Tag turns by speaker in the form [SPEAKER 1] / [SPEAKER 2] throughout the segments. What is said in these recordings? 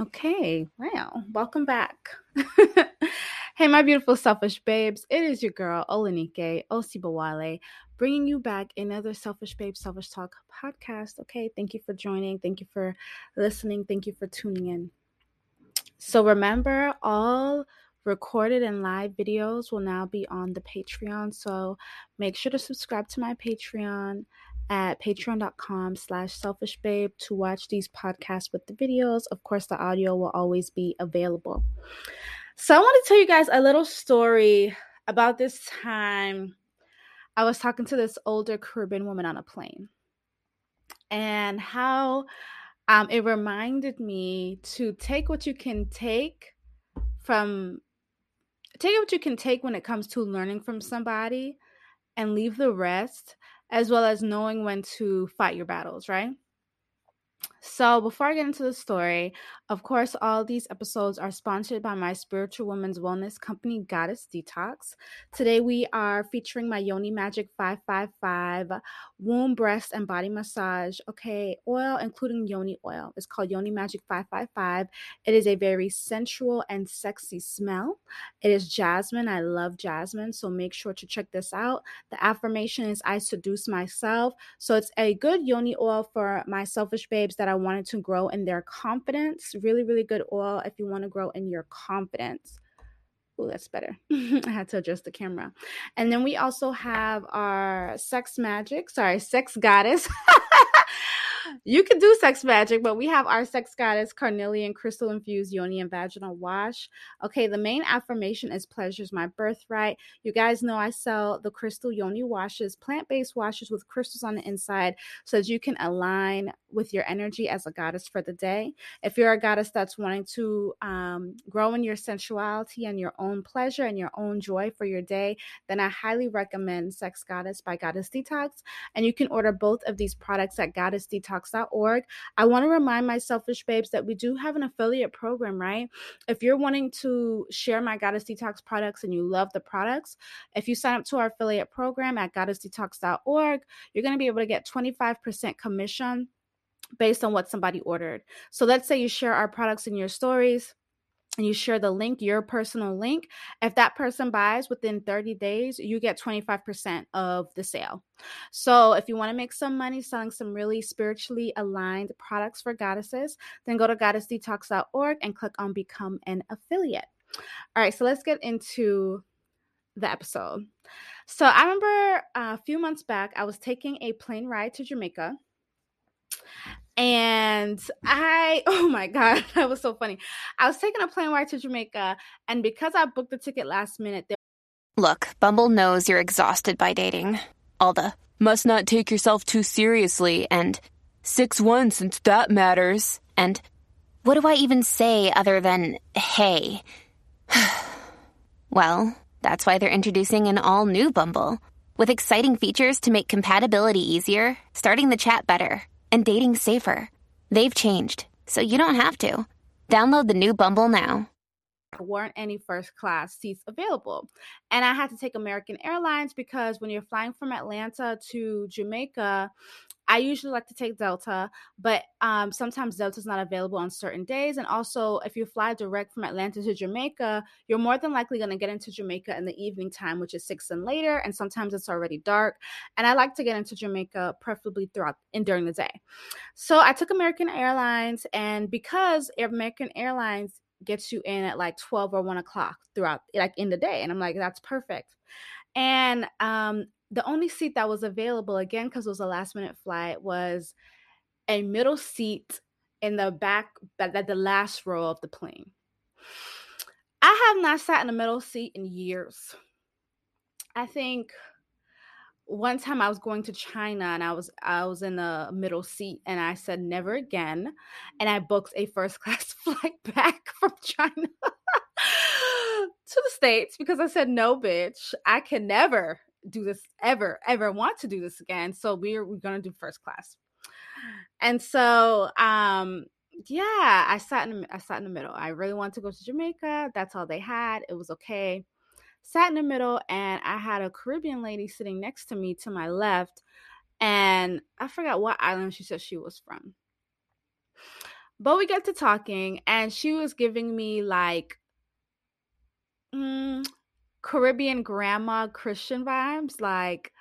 [SPEAKER 1] Okay, wow. Welcome back. hey, my beautiful selfish babes. It is your girl, Olanike Osibowale, bringing you back another Selfish Babe Selfish Talk podcast. Okay, thank you for joining. Thank you for listening. Thank you for tuning in. So, remember, all recorded and live videos will now be on the Patreon. So, make sure to subscribe to my Patreon at patreon.com slash selfishbabe to watch these podcasts with the videos. Of course, the audio will always be available. So I want to tell you guys a little story about this time I was talking to this older Caribbean woman on a plane and how um, it reminded me to take what you can take from take what you can take when it comes to learning from somebody and leave the rest as well as knowing when to fight your battles, right? So, before I get into the story, of course, all these episodes are sponsored by my spiritual women's wellness company, Goddess Detox. Today, we are featuring my Yoni Magic 555 womb, breast, and body massage. Okay, oil, including Yoni oil. It's called Yoni Magic 555. It is a very sensual and sexy smell. It is jasmine. I love jasmine, so make sure to check this out. The affirmation is I seduce myself. So, it's a good Yoni oil for my selfish babes that I wanted to grow in their confidence. Really, really good oil if you want to grow in your confidence. Oh, that's better. I had to adjust the camera. And then we also have our sex magic, sorry, sex goddess. you can do sex magic, but we have our sex goddess carnelian crystal infused yoni and vaginal wash. Okay, the main affirmation is pleasure's my birthright. You guys know I sell the crystal yoni washes, plant based washes with crystals on the inside so that you can align with your energy as a goddess for the day. If you're a goddess that's wanting to um, grow in your sensuality and your own pleasure and your own joy for your day, then I highly recommend Sex Goddess by Goddess Detox. And you can order both of these products at Goddess Detox detox.org. I want to remind my selfish babes that we do have an affiliate program, right? If you're wanting to share my Goddess Detox products and you love the products, if you sign up to our affiliate program at goddessdetox.org, you're going to be able to get 25% commission based on what somebody ordered. So let's say you share our products in your stories and you share the link, your personal link, if that person buys within 30 days, you get 25% of the sale. So, if you want to make some money selling some really spiritually aligned products for goddesses, then go to goddessdetox.org and click on Become an Affiliate. All right, so let's get into the episode. So, I remember uh, a few months back, I was taking a plane ride to Jamaica and I, oh my God, that was so funny. I was taking a plane ride to Jamaica, and because I booked the ticket last minute, they-
[SPEAKER 2] Look, Bumble knows you're exhausted by dating. All the must not take yourself too seriously and 6 1 since that matters. And what do I even say other than hey? well, that's why they're introducing an all new Bumble with exciting features to make compatibility easier, starting the chat better and dating safer. They've changed, so you don't have to. Download the new Bumble now.
[SPEAKER 1] There weren't any first class seats available. And I had to take American Airlines because when you're flying from Atlanta to Jamaica, I usually like to take Delta, but um, sometimes Delta is not available on certain days. And also, if you fly direct from Atlanta to Jamaica, you're more than likely going to get into Jamaica in the evening time, which is six and later. And sometimes it's already dark. And I like to get into Jamaica preferably throughout and during the day. So I took American Airlines, and because American Airlines gets you in at like 12 or 1 o'clock throughout like in the day and i'm like that's perfect and um the only seat that was available again because it was a last minute flight was a middle seat in the back at the last row of the plane. I have not sat in a middle seat in years. I think one time I was going to China and I was I was in the middle seat and I said never again and I booked a first class flight back from China to the states because I said no bitch I can never do this ever ever want to do this again so we're we're going to do first class. And so um yeah i sat in i sat in the middle. I really wanted to go to jamaica that's all they had it was okay. Sat in the middle and i had a caribbean lady sitting next to me to my left and i forgot what island she said she was from. But we got to talking, and she was giving me like mm, Caribbean grandma Christian vibes, like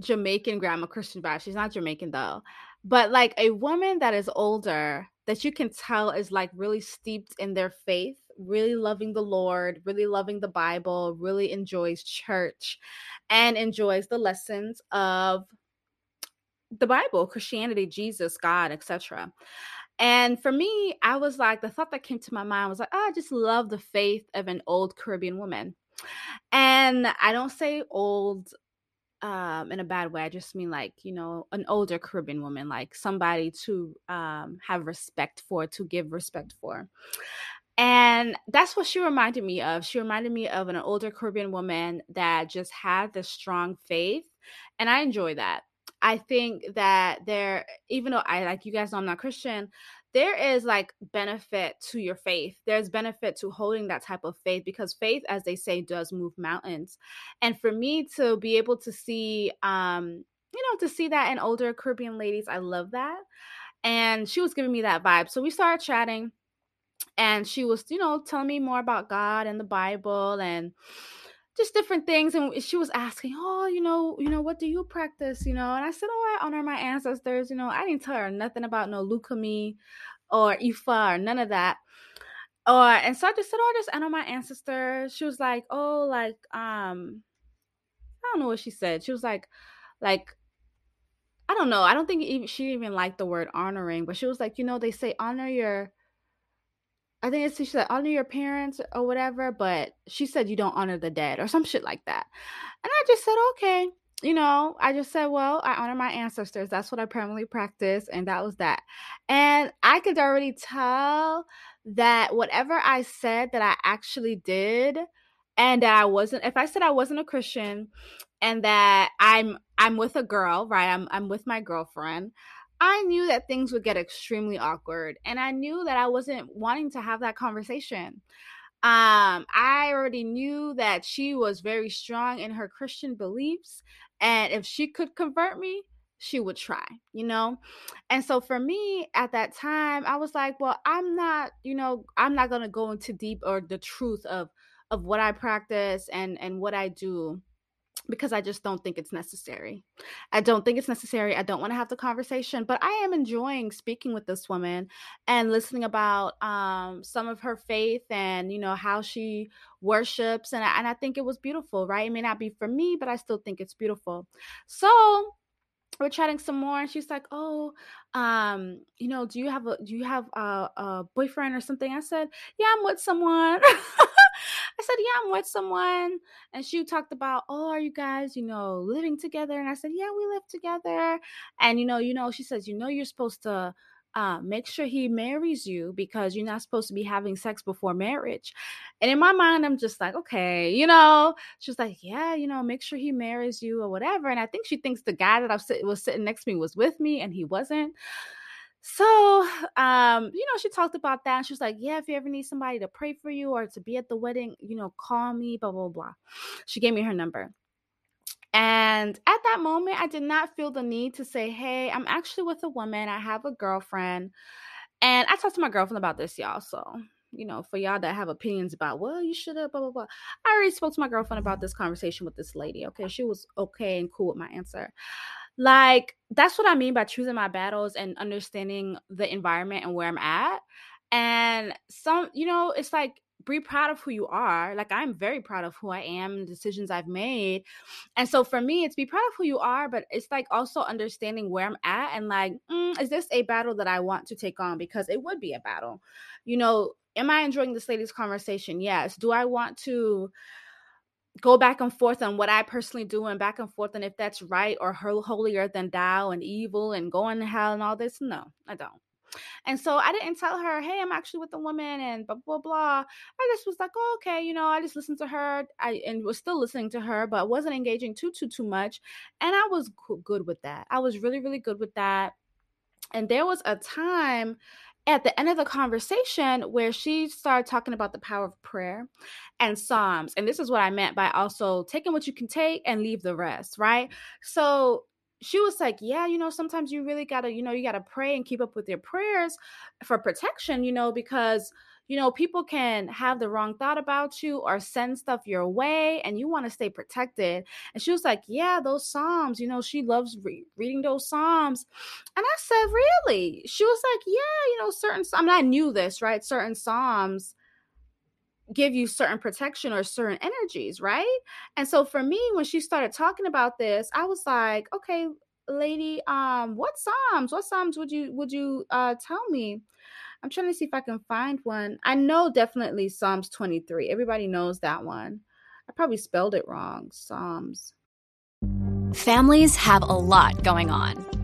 [SPEAKER 1] Jamaican grandma Christian vibes. She's not Jamaican though, but like a woman that is older that you can tell is like really steeped in their faith, really loving the Lord, really loving the Bible, really enjoys church, and enjoys the lessons of the Bible, Christianity, Jesus, God, etc. And for me, I was like, the thought that came to my mind was like, oh, I just love the faith of an old Caribbean woman. And I don't say old um in a bad way. I just mean like, you know, an older Caribbean woman, like somebody to um have respect for, to give respect for. And that's what she reminded me of. She reminded me of an older Caribbean woman that just had this strong faith. And I enjoy that. I think that there, even though I like you guys know I'm not Christian, there is like benefit to your faith. There's benefit to holding that type of faith because faith, as they say, does move mountains. And for me to be able to see, um, you know, to see that in older Caribbean ladies, I love that. And she was giving me that vibe. So we started chatting and she was, you know, telling me more about God and the Bible and just different things and she was asking oh you know you know what do you practice? you know and i said oh i honor my ancestors you know i didn't tell her nothing about no lukumi or ifa or none of that or and so i just said oh i just honor my ancestors. She was like oh like um i don't know what she said. She was like like i don't know i don't think even, she even liked the word honoring but she was like you know they say honor your I think it's she said honor your parents or whatever, but she said you don't honor the dead or some shit like that. And I just said, okay. You know, I just said, well, I honor my ancestors. That's what I primarily practice. And that was that. And I could already tell that whatever I said that I actually did, and that I wasn't, if I said I wasn't a Christian and that I'm I'm with a girl, right? I'm I'm with my girlfriend. I knew that things would get extremely awkward and I knew that I wasn't wanting to have that conversation. Um, I already knew that she was very strong in her Christian beliefs and if she could convert me, she would try, you know? And so for me at that time, I was like, well, I'm not, you know, I'm not going to go into deep or the truth of of what I practice and and what I do because I just don't think it's necessary. I don't think it's necessary. I don't want to have the conversation, but I am enjoying speaking with this woman and listening about um, some of her faith and you know how she worships, and I, and I think it was beautiful. Right? It may not be for me, but I still think it's beautiful. So we're chatting some more and she's like oh um you know do you have a do you have a, a boyfriend or something i said yeah i'm with someone I said, Yeah, I'm with someone. And she talked about, Oh, are you guys, you know, living together? And I said, Yeah, we live together. And you know, you know, she says, You know, you're supposed to uh, make sure he marries you because you're not supposed to be having sex before marriage. And in my mind, I'm just like, okay, you know, she's like, yeah, you know, make sure he marries you or whatever. And I think she thinks the guy that I was, sitting next to me was with me and he wasn't. So, um, you know, she talked about that. she was like, Yeah, if you ever need somebody to pray for you or to be at the wedding, you know, call me, blah, blah, blah. She gave me her number. And at that moment, I did not feel the need to say, Hey, I'm actually with a woman. I have a girlfriend. And I talked to my girlfriend about this, y'all. So, you know, for y'all that have opinions about, well, you should have, blah, blah, blah. I already spoke to my girlfriend about this conversation with this lady. Okay. She was okay and cool with my answer. Like that's what I mean by choosing my battles and understanding the environment and where I'm at. And some, you know, it's like be proud of who you are. Like I'm very proud of who I am, the decisions I've made. And so for me, it's be proud of who you are, but it's like also understanding where I'm at and like, mm, is this a battle that I want to take on? Because it would be a battle. You know, am I enjoying this lady's conversation? Yes. Do I want to go back and forth on what I personally do and back and forth and if that's right or holier than thou and evil and going to hell and all this. No, I don't. And so I didn't tell her, hey, I'm actually with a woman and blah blah blah. I just was like, oh, okay, you know, I just listened to her. I and was still listening to her, but wasn't engaging too too too much. And I was good with that. I was really really good with that. And there was a time at the end of the conversation where she started talking about the power of prayer and psalms and this is what i meant by also taking what you can take and leave the rest right so she was like, Yeah, you know, sometimes you really gotta, you know, you gotta pray and keep up with your prayers for protection, you know, because you know, people can have the wrong thought about you or send stuff your way and you want to stay protected. And she was like, Yeah, those Psalms, you know, she loves re- reading those Psalms. And I said, Really? She was like, Yeah, you know, certain, I mean, I knew this, right? Certain Psalms give you certain protection or certain energies, right? And so for me, when she started talking about this, I was like, okay, lady, um, what Psalms? What Psalms would you would you uh tell me? I'm trying to see if I can find one. I know definitely Psalms 23. Everybody knows that one. I probably spelled it wrong. Psalms.
[SPEAKER 3] Families have a lot going on.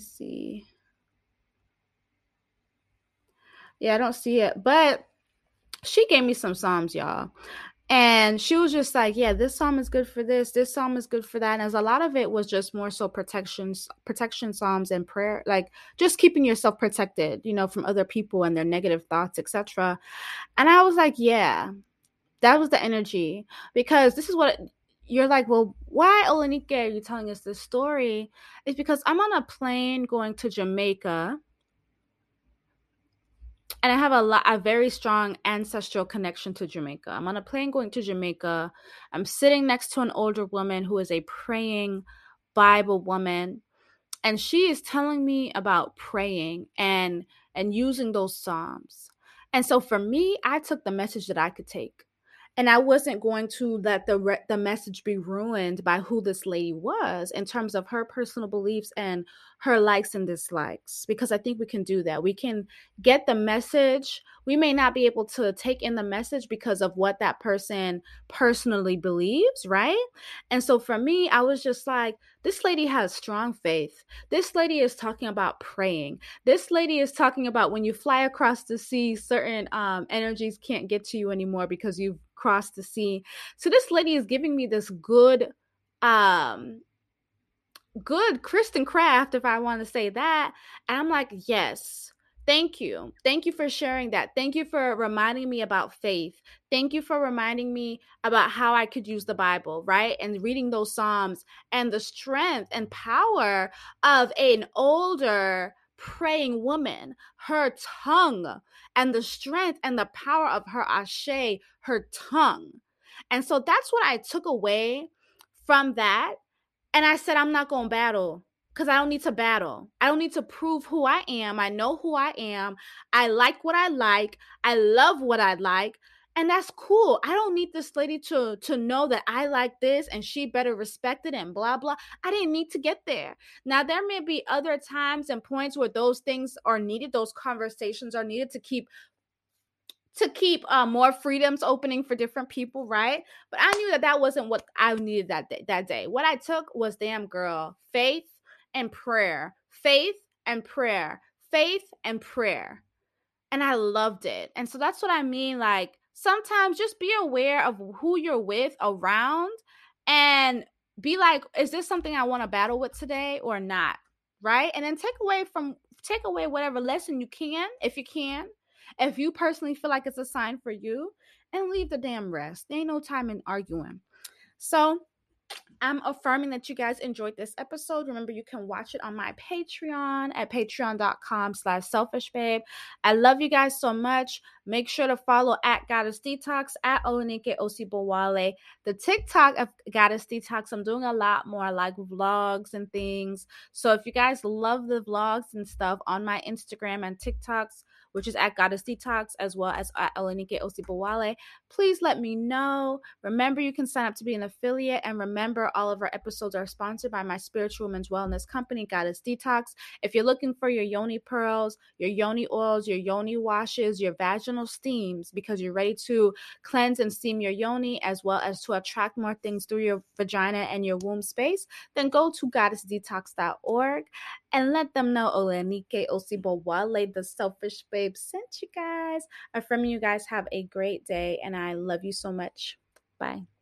[SPEAKER 1] see. Yeah, I don't see it, but she gave me some Psalms, y'all. And she was just like, yeah, this psalm is good for this. This psalm is good for that. And as a lot of it was just more so protections, protection psalms and prayer, like just keeping yourself protected, you know, from other people and their negative thoughts, etc. And I was like, yeah, that was the energy because this is what you're like, well, why Olanike are you telling us this story? It's because I'm on a plane going to Jamaica and I have a lot, a very strong ancestral connection to Jamaica. I'm on a plane going to Jamaica. I'm sitting next to an older woman who is a praying Bible woman, and she is telling me about praying and and using those psalms. And so for me, I took the message that I could take and I wasn't going to let the re- the message be ruined by who this lady was in terms of her personal beliefs and her likes and dislikes because I think we can do that. We can get the message. We may not be able to take in the message because of what that person personally believes, right? And so for me, I was just like, this lady has strong faith. This lady is talking about praying. This lady is talking about when you fly across the sea, certain um, energies can't get to you anymore because you've crossed the sea. So this lady is giving me this good um good Kristen craft, if I want to say that. And I'm like, yes, thank you. Thank you for sharing that. Thank you for reminding me about faith. Thank you for reminding me about how I could use the Bible, right? And reading those Psalms and the strength and power of an older praying woman, her tongue, and the strength and the power of her ashe, her tongue. And so that's what I took away from that and I said, I'm not going to battle because I don't need to battle. I don't need to prove who I am. I know who I am. I like what I like. I love what I like. And that's cool. I don't need this lady to to know that I like this and she better respect it and blah blah. I didn't need to get there. Now there may be other times and points where those things are needed, those conversations are needed to keep to keep uh, more freedoms opening for different people, right? But I knew that that wasn't what I needed that day. That day, what I took was damn girl, faith and prayer, faith and prayer, faith and prayer, and I loved it. And so that's what I mean. Like sometimes just be aware of who you're with around, and be like, is this something I want to battle with today or not? Right? And then take away from take away whatever lesson you can, if you can if you personally feel like it's a sign for you, and leave the damn rest. There ain't no time in arguing. So I'm affirming that you guys enjoyed this episode. Remember, you can watch it on my Patreon at patreon.com slash selfish babe. I love you guys so much. Make sure to follow at Goddess Detox, at Olanike Osibowale. The TikTok of Goddess Detox, I'm doing a lot more like vlogs and things. So if you guys love the vlogs and stuff on my Instagram and TikToks, which is at Goddess Detox, as well as at Olanike Osibowale. Please let me know. Remember, you can sign up to be an affiliate. And remember, all of our episodes are sponsored by my spiritual women's wellness company, Goddess Detox. If you're looking for your yoni pearls, your yoni oils, your yoni washes, your vaginal steams, because you're ready to cleanse and steam your yoni, as well as to attract more things through your vagina and your womb space, then go to goddessdetox.org and let them know Olanike Osibowale, the selfish babe, sent you guys. I'm from you guys have a great day, and I love you so much. Bye.